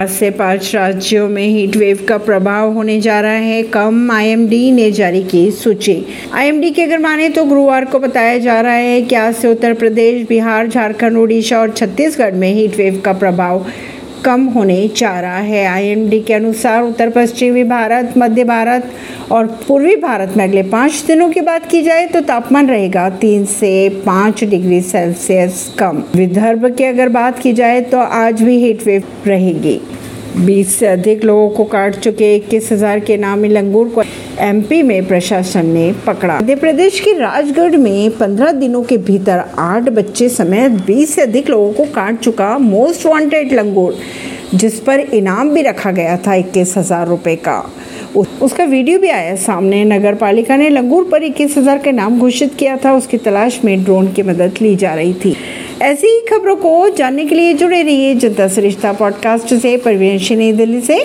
आज से पाँच राज्यों में हीट वेव का प्रभाव होने जा रहा है। कम आईएमडी ने जारी की सूची। आईएमडी की अगर माने तो गुरुवार को बताया जा रहा है कि आज से उत्तर प्रदेश, बिहार, झारखंड, उड़ीसा और छत्तीसगढ़ में हीट वेव का प्रभाव कम होने जा रहा है। आईएमडी के अनुसार उत्तर, पश्चिमी भारत, मध्य भारत और पूर्वी भारत में अगले पाँच दिनों की बात की जाए तो तापमान रहेगा तीन से पाँच डिग्री सेल्सियस कम। विदर्भ की अगर बात की जाए तो आज भी हीट वेव रहेगी। बीस से अधिक लोगों को काट चुके इक्कीस हज़ार के नामी लंगूर को एमपी में प्रशासन ने पकड़ा। मध्य प्रदेश के राजगढ़ में पंद्रह दिनों के भीतर आठ बच्चे समेत बीस से अधिक लोगों को काट चुका मोस्ट वांटेड लंगूर, जिस पर इनाम भी रखा गया था इक्कीस हज़ार रुपये का। उसका वीडियो भी आया सामने नगर पालिका ने लंगूर पर इक्कीस हज़ार का नाम घोषित किया था, उसकी तलाश में ड्रोन की मदद ली जा रही थी। ऐसी ही खबरों को जानने के लिए जुड़े रहिए जनता सरिश्ता पॉडकास्ट से, परवीन नई दिल्ली से।